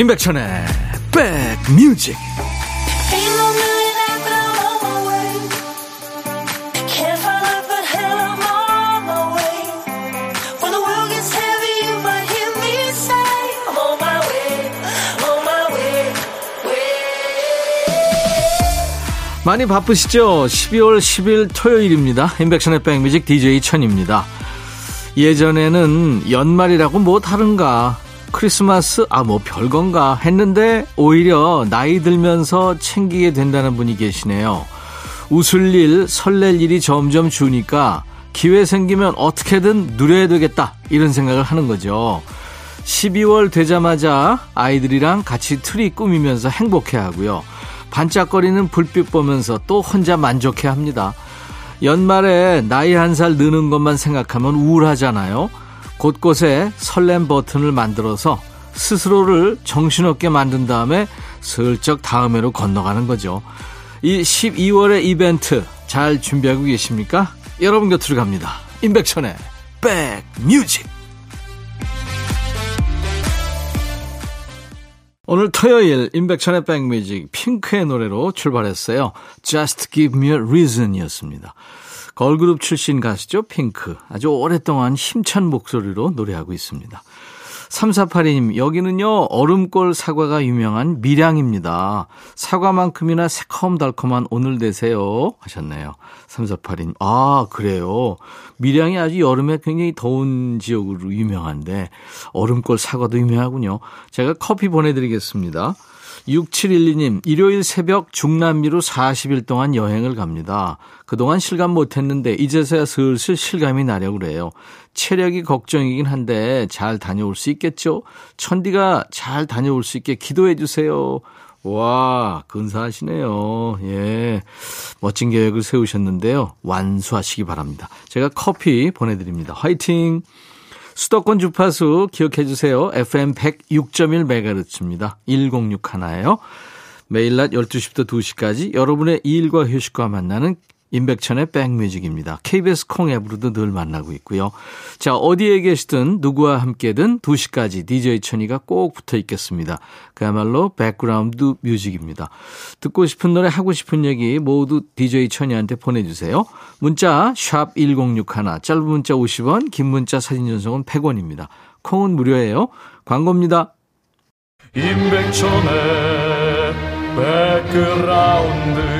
임백천의 백뮤직 많이 바쁘시죠? 12월 10일 토요일입니다. 임백천의 백뮤직 DJ 천입니다. 예전에는 연말이라고 뭐 다른가 크리스마스 아 뭐 별건가 했는데 오히려 나이 들면서 챙기게 된다는 분이 계시네요. 웃을 일, 설렐 일이 점점 주니까 기회 생기면 어떻게든 누려야 되겠다 이런 생각을 하는 거죠. 12월 되자마자 아이들이랑 같이 트리 꾸미면서 행복해 하고요. 반짝거리는 불빛 보면서 또 혼자 만족해 합니다. 연말에 나이 한 살 느는 것만 생각하면 우울하잖아요. 곳곳에 설렘 버튼을 만들어서 스스로를 정신없게 만든 다음에 슬쩍 다음 해로 건너가는 거죠. 이 12월의 이벤트 잘 준비하고 계십니까? 여러분 곁으로 갑니다. 임백천의 백뮤직 오늘 토요일 임백천의 백뮤직 핑크의 노래로 출발했어요. Just Give Me a Reason 이었습니다. 걸그룹 출신 가수죠. 핑크. 아주 오랫동안 힘찬 목소리로 노래하고 있습니다. 3482님, 여기는요, 얼음골 사과가 유명한 밀양입니다. 사과만큼이나 새콤달콤한 오늘 되세요. 하셨네요. 3482님, 아, 그래요. 밀양이 아주 여름에 굉장히 더운 지역으로 유명한데, 얼음골 사과도 유명하군요. 제가 커피 보내드리겠습니다. 6712님, 일요일 새벽 중남미로 40일 동안 여행을 갑니다. 그동안 실감 못했는데, 이제서야 슬슬 실감이 나려고 그래요. 체력이 걱정이긴 한데, 잘 다녀올 수 있겠죠? 천디가 잘 다녀올 수 있게 기도해 주세요. 와, 근사하시네요. 예. 멋진 계획을 세우셨는데요. 완수하시기 바랍니다. 제가 커피 보내드립니다. 화이팅! 수도권 주파수 기억해 주세요. FM 106.1MHz입니다. 106 하나예요. 매일 낮 12시부터 2시까지 여러분의 일과 휴식과 만나는 임백천의 백뮤직입니다. KBS 콩 앱으로도 늘 만나고 있고요. 자, 어디에 계시든 누구와 함께든 2시까지 DJ 천이가 꼭 붙어 있겠습니다. 그야말로 백그라운드 뮤직입니다. 듣고 싶은 노래 하고 싶은 얘기 모두 DJ 천이한테 보내주세요. 문자 1061, 짧은 문자 50원, 긴 문자 사진 전송은 100원입니다. 콩은 무료예요. 광고입니다. 임백천의 백그라운드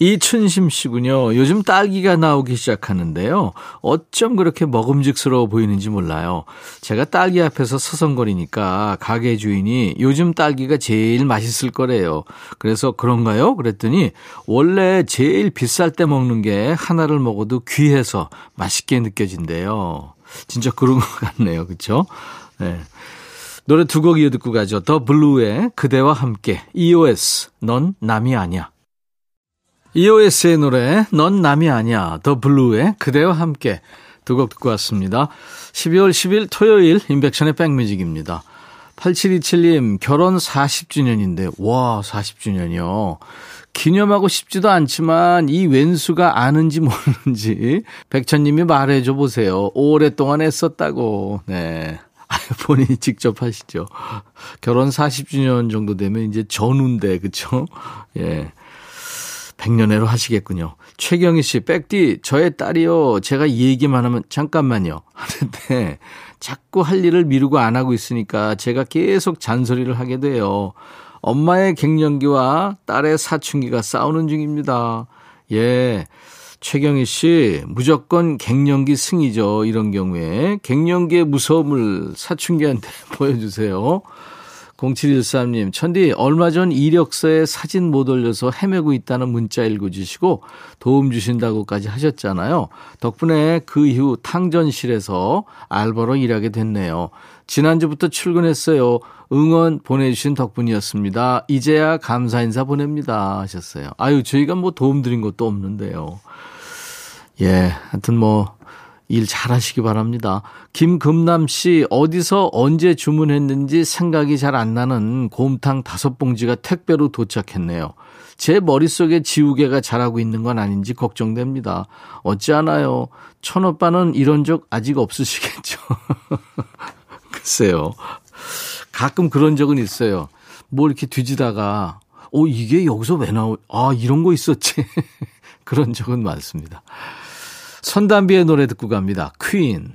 이춘심 씨군요. 요즘 딸기가 나오기 시작하는데요. 어쩜 그렇게 먹음직스러워 보이는지 몰라요. 제가 딸기 앞에서 서성거리니까 가게 주인이 요즘 딸기가 제일 맛있을 거래요. 그래서 그런가요? 그랬더니 원래 제일 비쌀 때 먹는 게 하나를 먹어도 귀해서 맛있게 느껴진대요. 진짜 그런 것 같네요. 그렇죠? 네. 노래 두 곡 이어 듣고 가죠. 더 블루의 그대와 함께 EOS 넌 남이 아니야. EOS의 노래 넌 남이 아니야 더 블루의 그대와 함께 두 곡 듣고 왔습니다. 12월 10일 토요일 임백천의 백뮤직입니다. 8727님 결혼 40주년인데 와 40주년이요. 기념하고 싶지도 않지만 이 왼수가 아는지 모르는지 백천님이 말해줘 보세요. 오랫동안 했었다고. 네. 본인이 직접 하시죠. 결혼 40주년 정도 되면 이제 전우인데 그쵸? 예. 백년해로 하시겠군요. 최경희 씨, 백디, 저의 딸이요. 제가 이 얘기만 하면 잠깐만요. 하는데 자꾸 할 일을 미루고 안 하고 있으니까 제가 계속 잔소리를 하게 돼요. 엄마의 갱년기와 딸의 사춘기가 싸우는 중입니다. 예. 최경희 씨, 무조건 갱년기 승이죠. 이런 경우에. 갱년기의 무서움을 사춘기한테 보여주세요. 0713님, 천디, 얼마 전 이력서에 사진 못 올려서 헤매고 있다는 문자 읽어주시고 도움 주신다고까지 하셨잖아요. 덕분에 그 이후 탕전실에서 알바로 일하게 됐네요. 지난주부터 출근했어요. 응원 보내주신 덕분이었습니다. 이제야 감사 인사 보냅니다. 하셨어요. 아유, 저희가 뭐 도움 드린 것도 없는데요. 예, 하여튼 뭐, 일 잘하시기 바랍니다. 김금남 씨, 어디서 언제 주문했는지 생각이 잘 안 나는 곰탕 다섯 봉지가 택배로 도착했네요. 제 머릿속에 지우개가 자라고 있는 건 아닌지 걱정됩니다. 어찌 하나요? 천오빠는 이런 적 아직 없으시겠죠? 글쎄요. 가끔 그런 적은 있어요. 뭐 이렇게 뒤지다가, 어, 이게 여기서 왜 나오, 아, 이런 거 있었지. 그런 적은 많습니다. 선담비의 노래 듣고 갑니다. 퀸.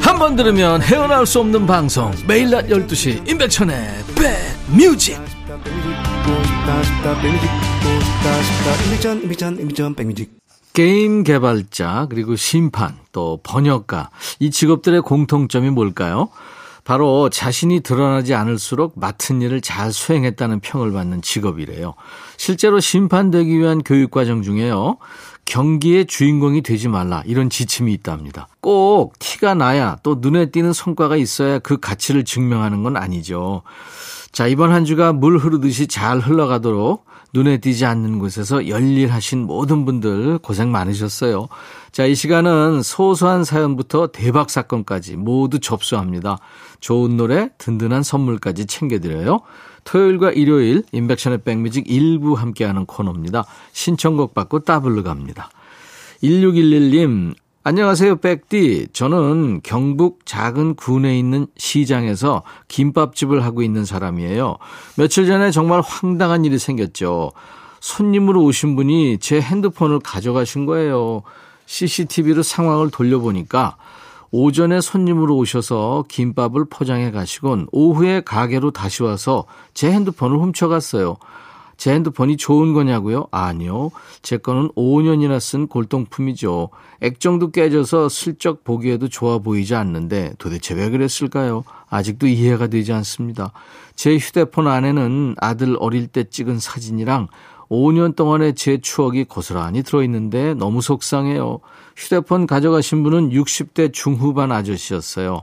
한 번 들으면 헤어나올 수 없는 방송 매일 낮 12시 임백천의 백뮤직 게임 개발자 그리고 심판 또 번역가 이 직업들의 공통점이 뭘까요? 바로 자신이 드러나지 않을수록 맡은 일을 잘 수행했다는 평을 받는 직업이래요. 실제로 심판되기 위한 교육 과정 중에요. 경기의 주인공이 되지 말라 이런 지침이 있답니다. 꼭 티가 나야 또 눈에 띄는 성과가 있어야 그 가치를 증명하는 건 아니죠. 자, 이번 한 주가 물 흐르듯이 잘 흘러가도록 눈에 띄지 않는 곳에서 열일하신 모든 분들 고생 많으셨어요. 자, 이 시간은 소소한 사연부터 대박 사건까지 모두 접수합니다. 좋은 노래, 든든한 선물까지 챙겨드려요. 토요일과 일요일 인백션의 백뮤직 일부 함께하는 코너입니다. 신청곡 받고 따블로 갑니다. 1611님 안녕하세요, 백디. 저는 경북 작은 군에 있는 시장에서 김밥집을 하고 있는 사람이에요. 며칠 전에 정말 황당한 일이 생겼죠. 손님으로 오신 분이 제 핸드폰을 가져가신 거예요. CCTV로 상황을 돌려보니까 오전에 손님으로 오셔서 김밥을 포장해 가시곤 오후에 가게로 다시 와서 제 핸드폰을 훔쳐갔어요. 제 핸드폰이 좋은 거냐고요? 아니요. 제 거는 5년이나 쓴 골동품이죠. 액정도 깨져서 슬쩍 보기에도 좋아 보이지 않는데 도대체 왜 그랬을까요? 아직도 이해가 되지 않습니다. 제 휴대폰 안에는 아들 어릴 때 찍은 사진이랑 5년 동안의 제 추억이 고스란히 들어있는데 너무 속상해요. 휴대폰 가져가신 분은 60대 중후반 아저씨였어요.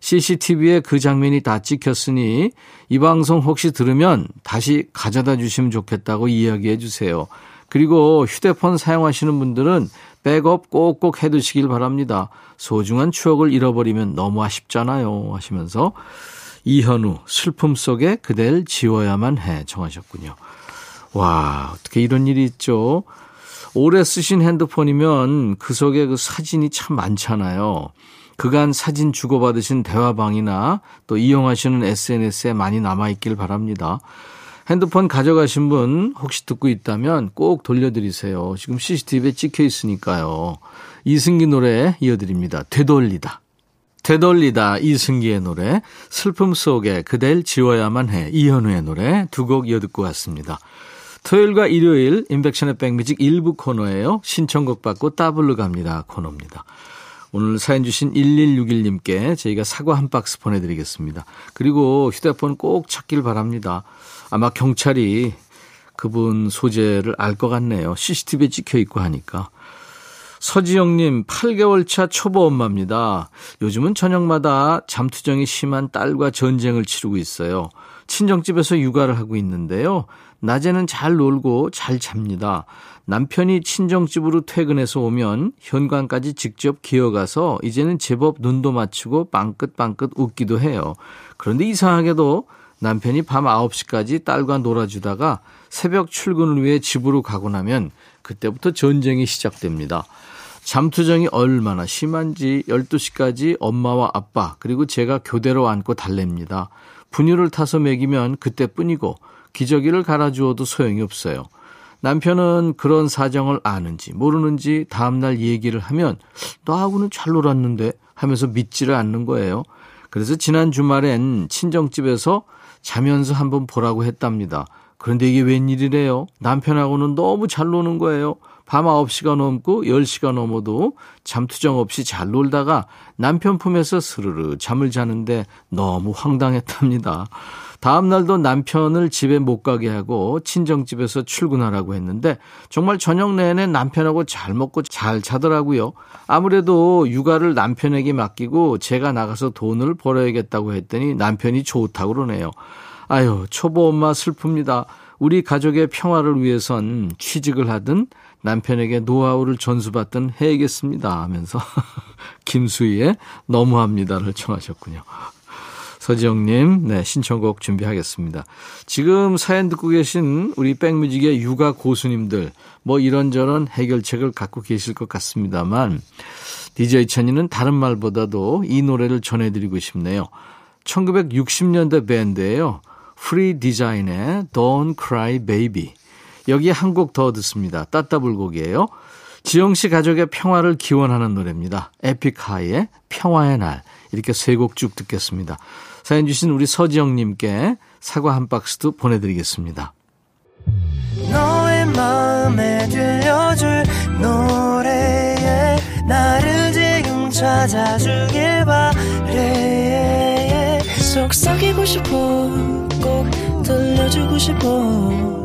CCTV에 그 장면이 다 찍혔으니 이 방송 혹시 들으면 다시 가져다 주시면 좋겠다고 이야기해 주세요. 그리고 휴대폰 사용하시는 분들은 백업 꼭꼭 해 두시길 바랍니다. 소중한 추억을 잃어버리면 너무 아쉽잖아요. 하시면서 이현우 슬픔 속에 그댈 지워야만 해 정하셨군요. 와 어떻게 이런 일이 있죠. 오래 쓰신 핸드폰이면 그 속에 그 사진이 참 많잖아요. 그간 사진 주고받으신 대화방이나 또 이용하시는 SNS에 많이 남아있길 바랍니다. 핸드폰 가져가신 분 혹시 듣고 있다면 꼭 돌려드리세요. 지금 CCTV에 찍혀 있으니까요. 이승기 노래 이어드립니다. 되돌리다. 되돌리다 이승기의 노래 슬픔 속에 그댈 지워야만 해 이현우의 노래 두 곡 이어듣고 왔습니다. 토요일과 일요일 인백션의 백뮤직 일부 코너예요. 신청곡 받고 따블로 갑니다 코너입니다. 오늘 사연 주신 1161님께 저희가 사과 한 박스 보내드리겠습니다. 그리고 휴대폰 꼭 찾길 바랍니다. 아마 경찰이 그분 소재를 알 것 같네요. CCTV에 찍혀 있고 하니까. 서지영님, 8개월 차 초보 엄마입니다. 요즘은 저녁마다 잠투정이 심한 딸과 전쟁을 치르고 있어요. 친정집에서 육아를 하고 있는데요. 낮에는 잘 놀고 잘 잡니다. 남편이 친정집으로 퇴근해서 오면 현관까지 직접 기어가서 이제는 제법 눈도 맞추고 빵긋빵긋 웃기도 해요. 그런데 이상하게도 남편이 밤 9시까지 딸과 놀아주다가 새벽 출근을 위해 집으로 가고 나면 그때부터 전쟁이 시작됩니다. 잠투정이 얼마나 심한지 12시까지 엄마와 아빠 그리고 제가 교대로 안고 달랩니다. 분유를 타서 먹이면 그때뿐이고 기저귀를 갈아주어도 소용이 없어요. 남편은 그런 사정을 아는지 모르는지 다음날 얘기를 하면 너하고는 잘 놀았는데 하면서 믿지를 않는 거예요. 그래서 지난 주말엔 친정집에서 자면서 한번 보라고 했답니다. 그런데 이게 웬일이래요? 남편하고는 너무 잘 노는 거예요. 밤 9시가 넘고 10시가 넘어도 잠투정 없이 잘 놀다가 남편 품에서 스르르 잠을 자는데 너무 황당했답니다. 다음날도 남편을 집에 못 가게 하고 친정집에서 출근하라고 했는데 정말 저녁 내내 남편하고 잘 먹고 잘 자더라고요. 아무래도 육아를 남편에게 맡기고 제가 나가서 돈을 벌어야겠다고 했더니 남편이 좋다고 그러네요. 아유, 초보 엄마 슬픕니다. 우리 가족의 평화를 위해선 취직을 하든 남편에게 노하우를 전수받든 해야겠습니다 하면서 김수희의 너무합니다를 청하셨군요. 서지영님, 네, 신청곡 준비하겠습니다. 지금 사연 듣고 계신 우리 백뮤직의 육아 고수님들, 뭐 이런저런 해결책을 갖고 계실 것 같습니다만, DJ 천이는 다른 말보다도 이 노래를 전해드리고 싶네요. 1960년대 밴드예요. Free Design의 Don't Cry Baby. 여기에 한 곡 더 듣습니다. 따따불곡이에요. 지영 씨 가족의 평화를 기원하는 노래입니다. 에픽하이의 평화의 날. 이렇게 세 곡 쭉 듣겠습니다. 사연 주신 우리 서지영님께 사과 한 박스도 보내드리겠습니다. 너의 마음에 들려줄 노래에 나를 지금 찾아주길 바래 속삭이고 싶어 꼭 들려주고 싶어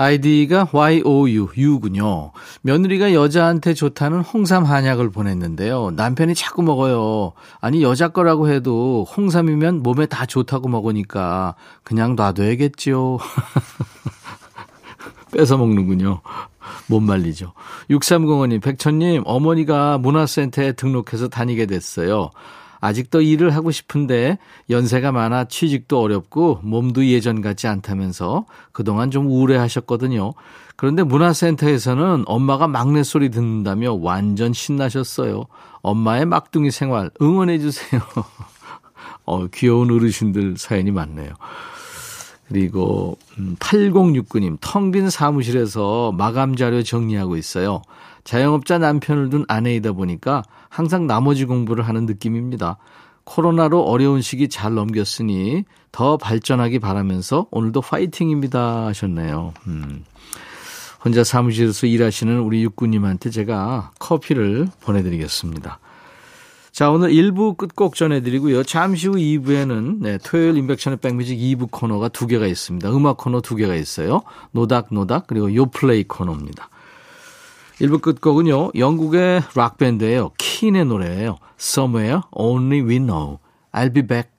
아이디가 YOU, 유군요. 며느리가 여자한테 좋다는 홍삼 한약을 보냈는데요. 남편이 자꾸 먹어요. 아니, 여자 거라고 해도 홍삼이면 몸에 다 좋다고 먹으니까 그냥 놔둬야겠지요. 뺏어 먹는군요. 못 말리죠. 6305님, 백천님, 어머니가 문화센터에 등록해서 다니게 됐어요. 아직도 일을 하고 싶은데 연세가 많아 취직도 어렵고 몸도 예전 같지 않다면서 그동안 좀 우울해하셨거든요. 그런데 문화센터에서는 엄마가 막내 소리 듣는다며 완전 신나셨어요. 엄마의 막둥이 생활 응원해 주세요. 어, 귀여운 어르신들 사연이 많네요. 그리고 8069님 음, 텅빈 사무실에서 마감 자료 정리하고 있어요. 자영업자 남편을 둔 아내이다 보니까 항상 나머지 공부를 하는 느낌입니다. 코로나로 어려운 시기 잘 넘겼으니 더 발전하기 바라면서 오늘도 파이팅입니다 하셨네요. 음. 혼자 사무실에서 일하시는 우리 육구님한테 제가 커피를 보내드리겠습니다. 자, 오늘 1부 끝곡 전해드리고요. 잠시 후 2부에는 네, 토요일 인백션의 백뮤직 2부 코너가 두 개가 있습니다. 음악 코너 두 개가 있어요. 노닥노닥 그리고 요플레이 코너입니다. 1부 끝곡은요. 영국의 락밴드예요. 킨의 노래예요. Somewhere Only We Know. I'll be back.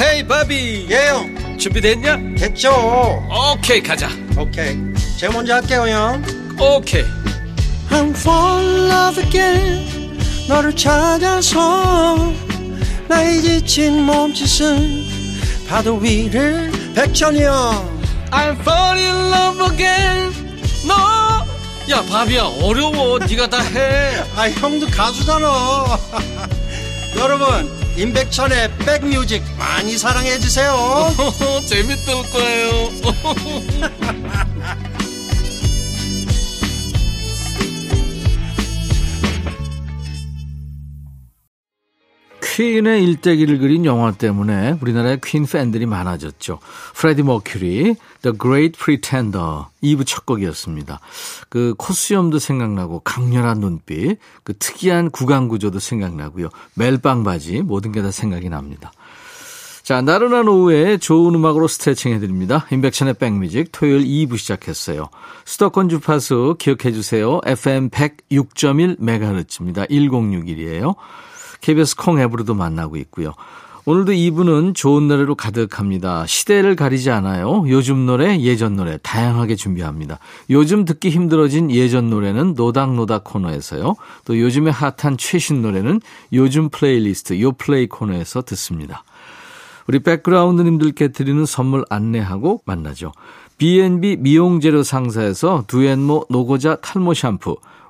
헤이 바비 예영 준비됐냐? 됐죠 오케이 가자 오케이 제가 먼저 할게요 형 오케이 I'm fall in love again 너를 찾아서 나의 지친 몸짓은 파도 위를 백천이 형 I'm fall in love again. 너야 바비야 어려워. 네가 다 해. 아 형도 가수잖아 여러분 임백천의 백뮤직 많이 사랑해 주세요. 재밌을 거예요. 퀸의 일대기를 그린 영화 때문에 우리나라에 퀸 팬들이 많아졌죠. 프레디 머큐리, The Great Pretender 2부 첫 곡이었습니다. 그 콧수염도 생각나고 강렬한 눈빛, 그 특이한 구강 구조도 생각나고요. 멜빵 바지 모든 게 다 생각이 납니다. 자, 나른한 오후에 좋은 음악으로 스트레칭 해드립니다. 임백천의 백뮤직 토요일 2부 시작했어요. 수도권 주파수 기억해 주세요. FM 106.1MHz입니다. 1061이에요. KBS 콩 앱으로도 만나고 있고요. 오늘도 2부는 좋은 노래로 가득합니다. 시대를 가리지 않아요. 요즘 노래, 예전 노래 다양하게 준비합니다. 요즘 듣기 힘들어진 예전 노래는 노닥노닥 코너에서요. 또 요즘에 핫한 최신 노래는 요즘 플레이리스트 요플레이 코너에서 듣습니다. 우리 백그라운드님들께 드리는 선물 안내하고 만나죠. B&B 미용재료 상사에서 두앤모 노고자 탈모 샴푸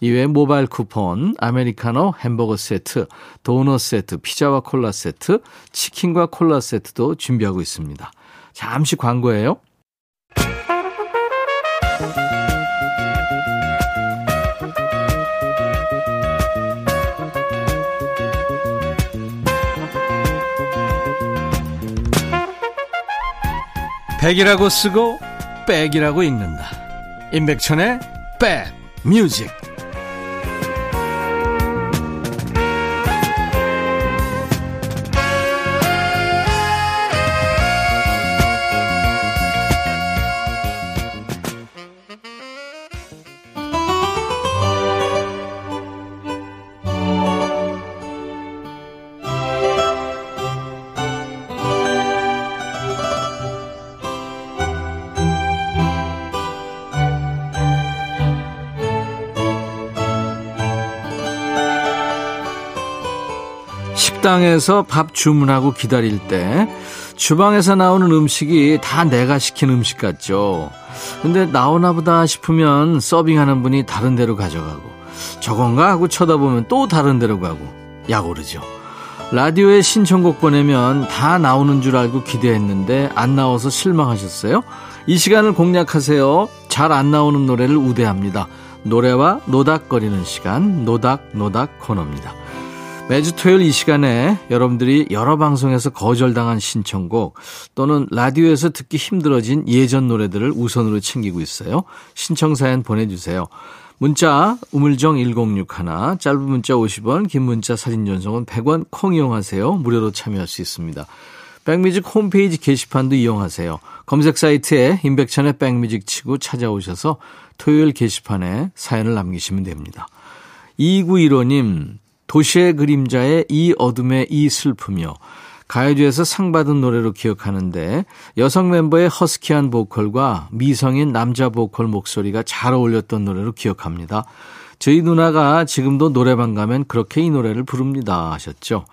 이외에 모바일 쿠폰, 아메리카노 햄버거 세트, 도넛 세트, 피자와 콜라 세트, 치킨과 콜라 세트도 준비하고 있습니다. 잠시 광고예요. 백이라고 쓰고 백이라고 읽는다. 임백천의 백 뮤직. 식당에서 밥 주문하고 기다릴 때 주방에서 나오는 음식이 다 내가 시킨 음식 같죠. 근데 나오나 보다 싶으면 서빙하는 분이 다른 데로 가져가고 저건가 하고 쳐다보면 또 다른 데로 가고 약오르죠. 라디오에 신청곡 보내면 다 나오는 줄 알고 기대했는데 안 나와서 실망하셨어요? 이 시간을 공략하세요. 잘 안 나오는 노래를 우대합니다. 노래와 노닥거리는 시간 노닥노닥 코너입니다. 매주 토요일 이 시간에 여러분들이 여러 방송에서 거절당한 신청곡 또는 라디오에서 듣기 힘들어진 예전 노래들을 우선으로 챙기고 있어요. 신청 사연 보내주세요. 문자 우물정 1061 짧은 문자 50원 긴 문자 사진 전송은 100원 콩 이용하세요. 무료로 참여할 수 있습니다. 백뮤직 홈페이지 게시판도 이용하세요. 검색 사이트에 임백천의 백뮤직 치고 찾아오셔서 토요일 게시판에 사연을 남기시면 됩니다. 2915님 도시의 그림자의 이 어둠의 이 슬픔이요. 가요제에서 상 받은 노래로 기억하는데 여성 멤버의 허스키한 보컬과 미성인 남자 보컬 목소리가 잘 어울렸던 노래로 기억합니다. 저희 누나가 지금도 노래방 가면 그렇게 이 노래를 부릅니다 하셨죠.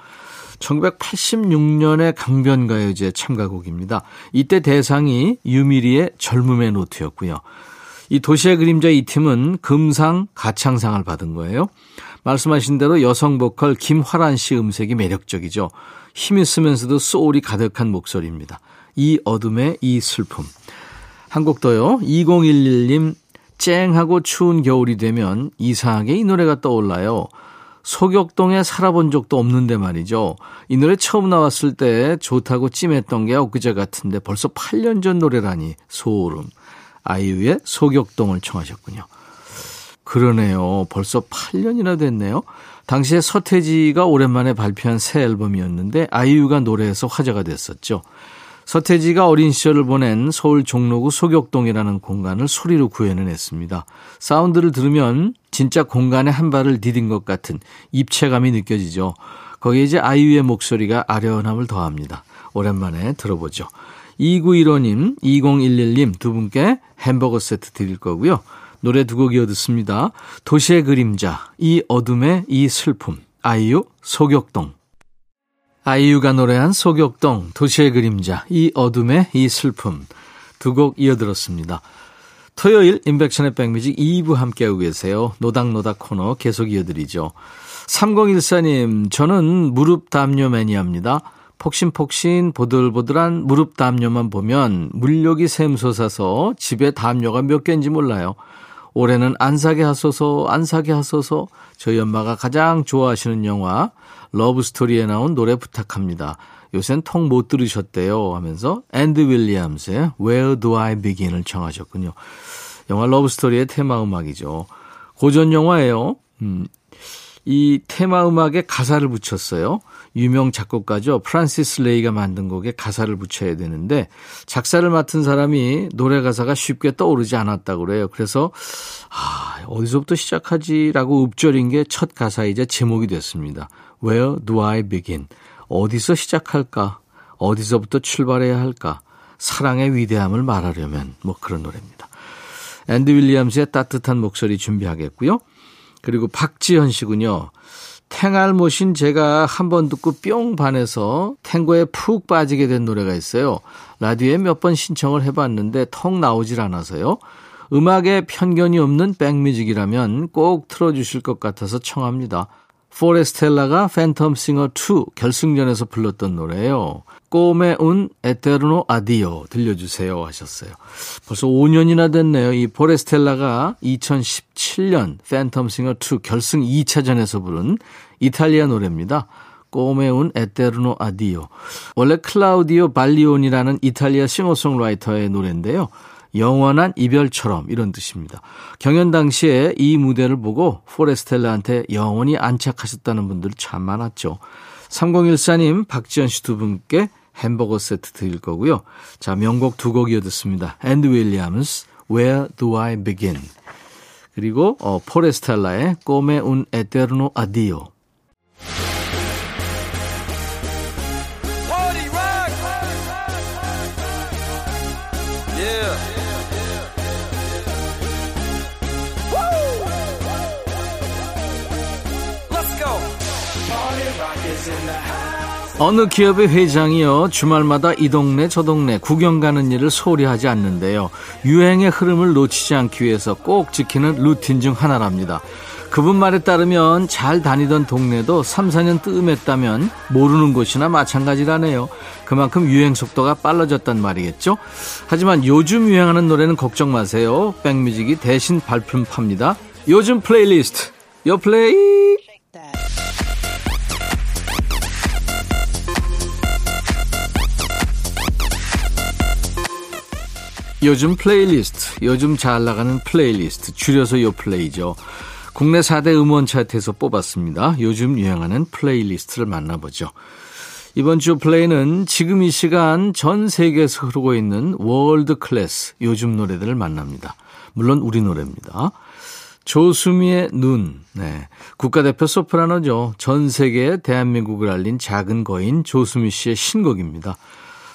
1986년의 강변가요제 참가곡입니다. 이때 대상이 유미리의 젊음의 노트였고요. 이 도시의 그림자 이 팀은 금상, 가창상을 받은 거예요. 말씀하신 대로 여성 보컬 김화란 씨 음색이 매력적이죠. 힘이 쓰면서도 소울이 가득한 목소리입니다. 이 어둠의 이 슬픔. 한 곡 더요. 2011님 쨍하고 추운 겨울이 되면 이상하게 이 노래가 떠올라요. 소격동에 살아본 적도 없는데 말이죠. 이 노래 처음 나왔을 때 좋다고 찜했던 게 엊그제 같은데 벌써 8년 전 노래라니 소름. 아이유의 소격동을 청하셨군요. 그러네요. 벌써 8년이나 됐네요. 당시에 서태지가 오랜만에 발표한 새 앨범이었는데 아이유가 노래해서 화제가 됐었죠. 서태지가 어린 시절을 보낸 서울 종로구 소격동이라는 공간을 소리로 구현을 했습니다. 사운드를 들으면 진짜 공간에 한 발을 디딘 것 같은 입체감이 느껴지죠. 거기에 이제 아이유의 목소리가 아련함을 더합니다. 오랜만에 들어보죠. 2915님, 2011님 두 분께 햄버거 세트 드릴 거고요. 노래 두 곡 이어 듣습니다. 도시의 그림자, 이 어둠의 이 슬픔, 아이유, 소격동. 아이유가 노래한 소격동, 도시의 그림자, 이 어둠의 이 슬픔 두 곡 이어 들었습니다. 토요일 인백션의 백뮤직 2부 함께하고 계세요. 노닥노닥 코너 계속 이어드리죠. 3014님, 저는 무릎 담요 매니아입니다. 폭신폭신 보들보들한 무릎 담요만 보면 물욕이 샘솟아서 집에 담요가 몇 개인지 몰라요. 올해는 안 사게 하소서, 안 사게 하소서. 저희 엄마가 가장 좋아하시는 영화 러브스토리에 나온 노래 부탁합니다. 요샌 통 못 들으셨대요 하면서 앤디 윌리엄스의 Where Do I Begin을 청하셨군요. 영화 러브스토리의 테마 음악이죠. 고전 영화예요. 음, 이 테마 음악에 가사를 붙였어요. 유명 작곡가죠. 프란시스 레이가 만든 곡에 가사를 붙여야 되는데 작사를 맡은 사람이 노래 가사가 쉽게 떠오르지 않았다고 그래요. 그래서 아, 어디서부터 시작하지라고 읊조린 게 첫 가사이자 제목이 됐습니다. Where do I begin? 어디서 시작할까? 어디서부터 출발해야 할까? 사랑의 위대함을 말하려면 뭐 그런 노래입니다. 앤디 윌리엄스의 따뜻한 목소리 준비하겠고요. 그리고 박지현 씨군요. 탱알못인 제가 한 번 듣고 뿅 반해서 탱고에 푹 빠지게 된 노래가 있어요. 라디오에 몇 번 신청을 해봤는데 통 나오질 않아서요. 음악에 편견이 없는 백뮤직이라면 꼭 틀어주실 것 같아서 청합니다. 포레스텔라가 팬텀 싱어 2 결승전에서 불렀던 노래예요. Come un eterno addio 들려주세요 하셨어요. 벌써 5년이나 됐네요. 이 포레스텔라가 2017년 팬텀 싱어 2 결승 2차전에서 부른 이탈리아 노래입니다. Come un eterno addio. 원래 클라우디오 발리오니라는 이탈리아 싱어송라이터의 노래인데요. 영원한 이별처럼 이런 뜻입니다. 경연 당시에 이 무대를 보고 포레스텔라한테 영원히 안착하셨다는 분들 참 많았죠. 3014님, 박지연 씨 두 분께 햄버거 세트 드릴 거고요. 자, 명곡 두 곡 이어 듣습니다. 앤디 윌리엄스, Where Do I Begin? 그리고 어, 포레스텔라의 Come un eterno addio. 어느 기업의 회장이요 주말마다 이 동네 저 동네 구경 가는 일을 소홀히 하지 않는데요. 유행의 흐름을 놓치지 않기 위해서 꼭 지키는 루틴 중 하나랍니다. 그분 말에 따르면 잘 다니던 동네도 3, 4년 뜸했다면 모르는 곳이나 마찬가지라네요. 그만큼 유행 속도가 빨라졌단 말이겠죠? 하지만 요즘 유행하는 노래는 걱정 마세요. 백뮤직이 대신 발품 팝니다. 요즘 플레이리스트 요 플레이 요즘 플레이리스트, 요즘 잘 나가는 플레이리스트, 줄여서 요 플레이죠. 국내 4대 음원 차트에서 뽑았습니다. 요즘 유행하는 playlist를 만나보죠. 이번 주 플레이는 지금 이 시간 전 세계에서 흐르고 있는 world class 요즘 노래들을 만납니다. 물론 우리 노래입니다. 조수미의 눈, 네. 국가대표 소프라노죠. 전 세계에 대한민국을 알린 작은 거인 조수미 씨의 신곡입니다.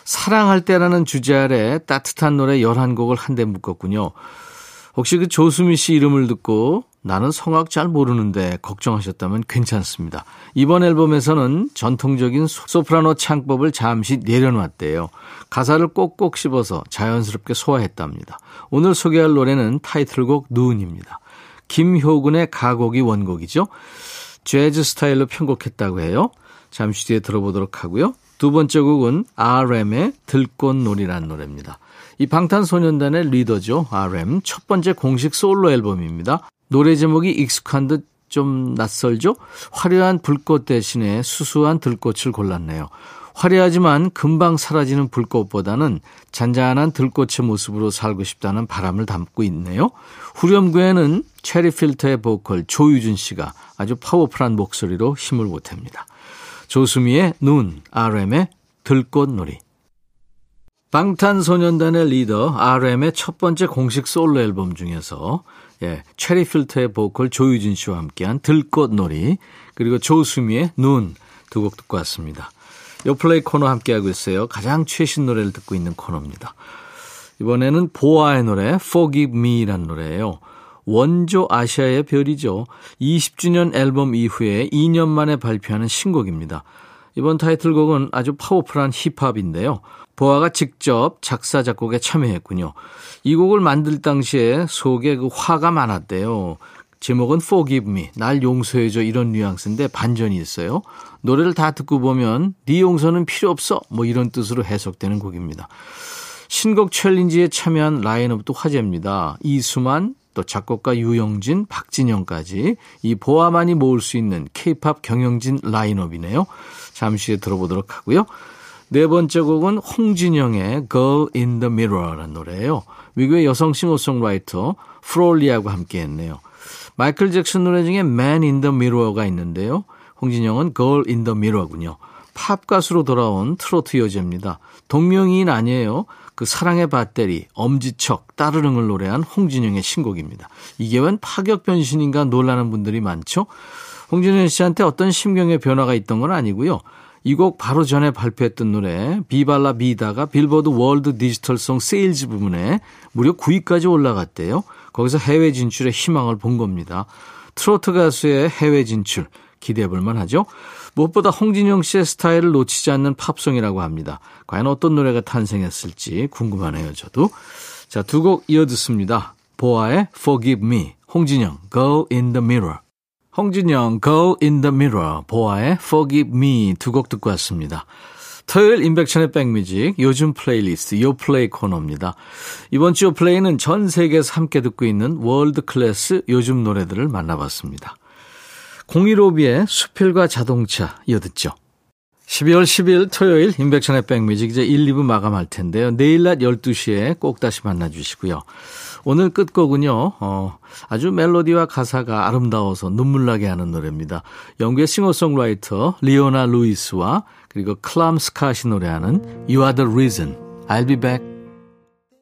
사랑할 때라는 주제 아래 따뜻한 노래 11곡을 한데 묶었군요. 혹시 그 조수미 씨 이름을 듣고 나는 성악 잘 모르는데 걱정하셨다면 괜찮습니다. 이번 앨범에서는 전통적인 소프라노 창법을 잠시 내려놨대요. 가사를 꼭꼭 씹어서 자연스럽게 소화했답니다. 오늘 소개할 노래는 타이틀곡 눈입니다. 김효근의 가곡이 원곡이죠. 재즈 스타일로 편곡했다고 해요. 잠시 뒤에 들어보도록 하고요. 두 번째 곡은 RM의 들꽃놀이라는 노래입니다. 이 방탄소년단의 리더죠. RM. 첫 번째 공식 솔로 앨범입니다. 노래 제목이 익숙한 듯 좀 낯설죠? 화려한 불꽃 대신에 수수한 들꽃을 골랐네요. 화려하지만 금방 사라지는 불꽃보다는 잔잔한 들꽃의 모습으로 살고 싶다는 바람을 담고 있네요. 후렴구에는 체리 필터의 보컬 조유진 씨가 아주 파워풀한 목소리로 힘을 보탭니다. 조수미의 눈, RM의 들꽃놀이. 방탄소년단의 리더 RM의 첫 번째 공식 솔로 앨범 중에서 예, 체리 필터의 보컬 조유진 씨와 함께한 들꽃놀이 그리고 조수미의 눈 두 곡 듣고 왔습니다. 요플레이 코너 함께하고 있어요. 가장 최신 노래를 듣고 있는 코너입니다. 이번에는 보아의 노래 Forgive Me라는 노래예요. 원조 아시아의 별이죠. 20주년 앨범 이후에 2년 만에 발표하는 신곡입니다. 이번 타이틀곡은 아주 파워풀한 힙합인데요. 보아가 직접 작사, 작곡에 참여했군요. 이 곡을 만들 당시에 속에 그 화가 많았대요. 제목은 Forgive Me, 날 용서해줘 이런 뉘앙스인데 반전이 있어요. 노래를 다 듣고 보면 네 용서는 필요 없어 뭐 이런 뜻으로 해석되는 곡입니다. 신곡 챌린지에 참여한 라인업도 화제입니다. 이수만, 또 작곡가 유영진, 박진영까지 이 보아만이 모을 수 있는 케이팝 경영진 라인업이네요. 잠시 후에 들어보도록 하고요. 네 번째 곡은 홍진영의 Girl in the Mirror라는 노래예요. 미국의 여성 싱어송라이터 프롤리하고 함께 했네요. 마이클 잭슨 노래 중에 Man in the Mirror가 있는데요. 홍진영은 Girl in the Mirror군요. 팝 가수로 돌아온 트로트 여제입니다. 동명이인 아니에요. 그 사랑의 배터리, 엄지척, 따르릉을 노래한 홍진영의 신곡입니다. 이게 웬 파격 변신인가 놀라는 분들이 많죠? 홍진영 씨한테 어떤 심경의 변화가 있던 건 아니고요. 이 곡 바로 전에 발표했던 노래 Viva La Vida가 빌보드 World Digital Song Sales 부분에 무려 9위까지 올라갔대요. 거기서 해외 진출의 희망을 본 겁니다. 트로트 가수의 해외 진출 기대해 볼 만하죠. 무엇보다 홍진영 씨의 스타일을 놓치지 않는 팝송이라고 합니다. 과연 어떤 노래가 탄생했을지 궁금하네요, 저도. 자, 두 곡 이어 듣습니다. 보아의 Forgive Me, 홍진영, Go in the Mirror. 홍진영, Go in the Mirror, 보아의 Forgive Me 두 곡 듣고 왔습니다. 토요일 임백천의 백뮤직 요즘 플레이리스트 요플레이 코너입니다. 이번 주 요플레이는 전 세계에서 함께 듣고 있는 world class 요즘 노래들을 만나봤습니다. 015B의 수필과 자동차 이어듣죠. 12월 10일 토요일 임백천의 백뮤직 이제 1, 2부 마감할 텐데요. 내일 낮 12시에 꼭 다시 만나주시고요. 오늘 끝곡은요, 어, 아주 멜로디와 가사가 아름다워서 눈물나게 하는 노래입니다. 영국의 싱어송라이터 리오나 루이스와 그리고 클람 스카시 노래하는 You are the reason, I'll be back.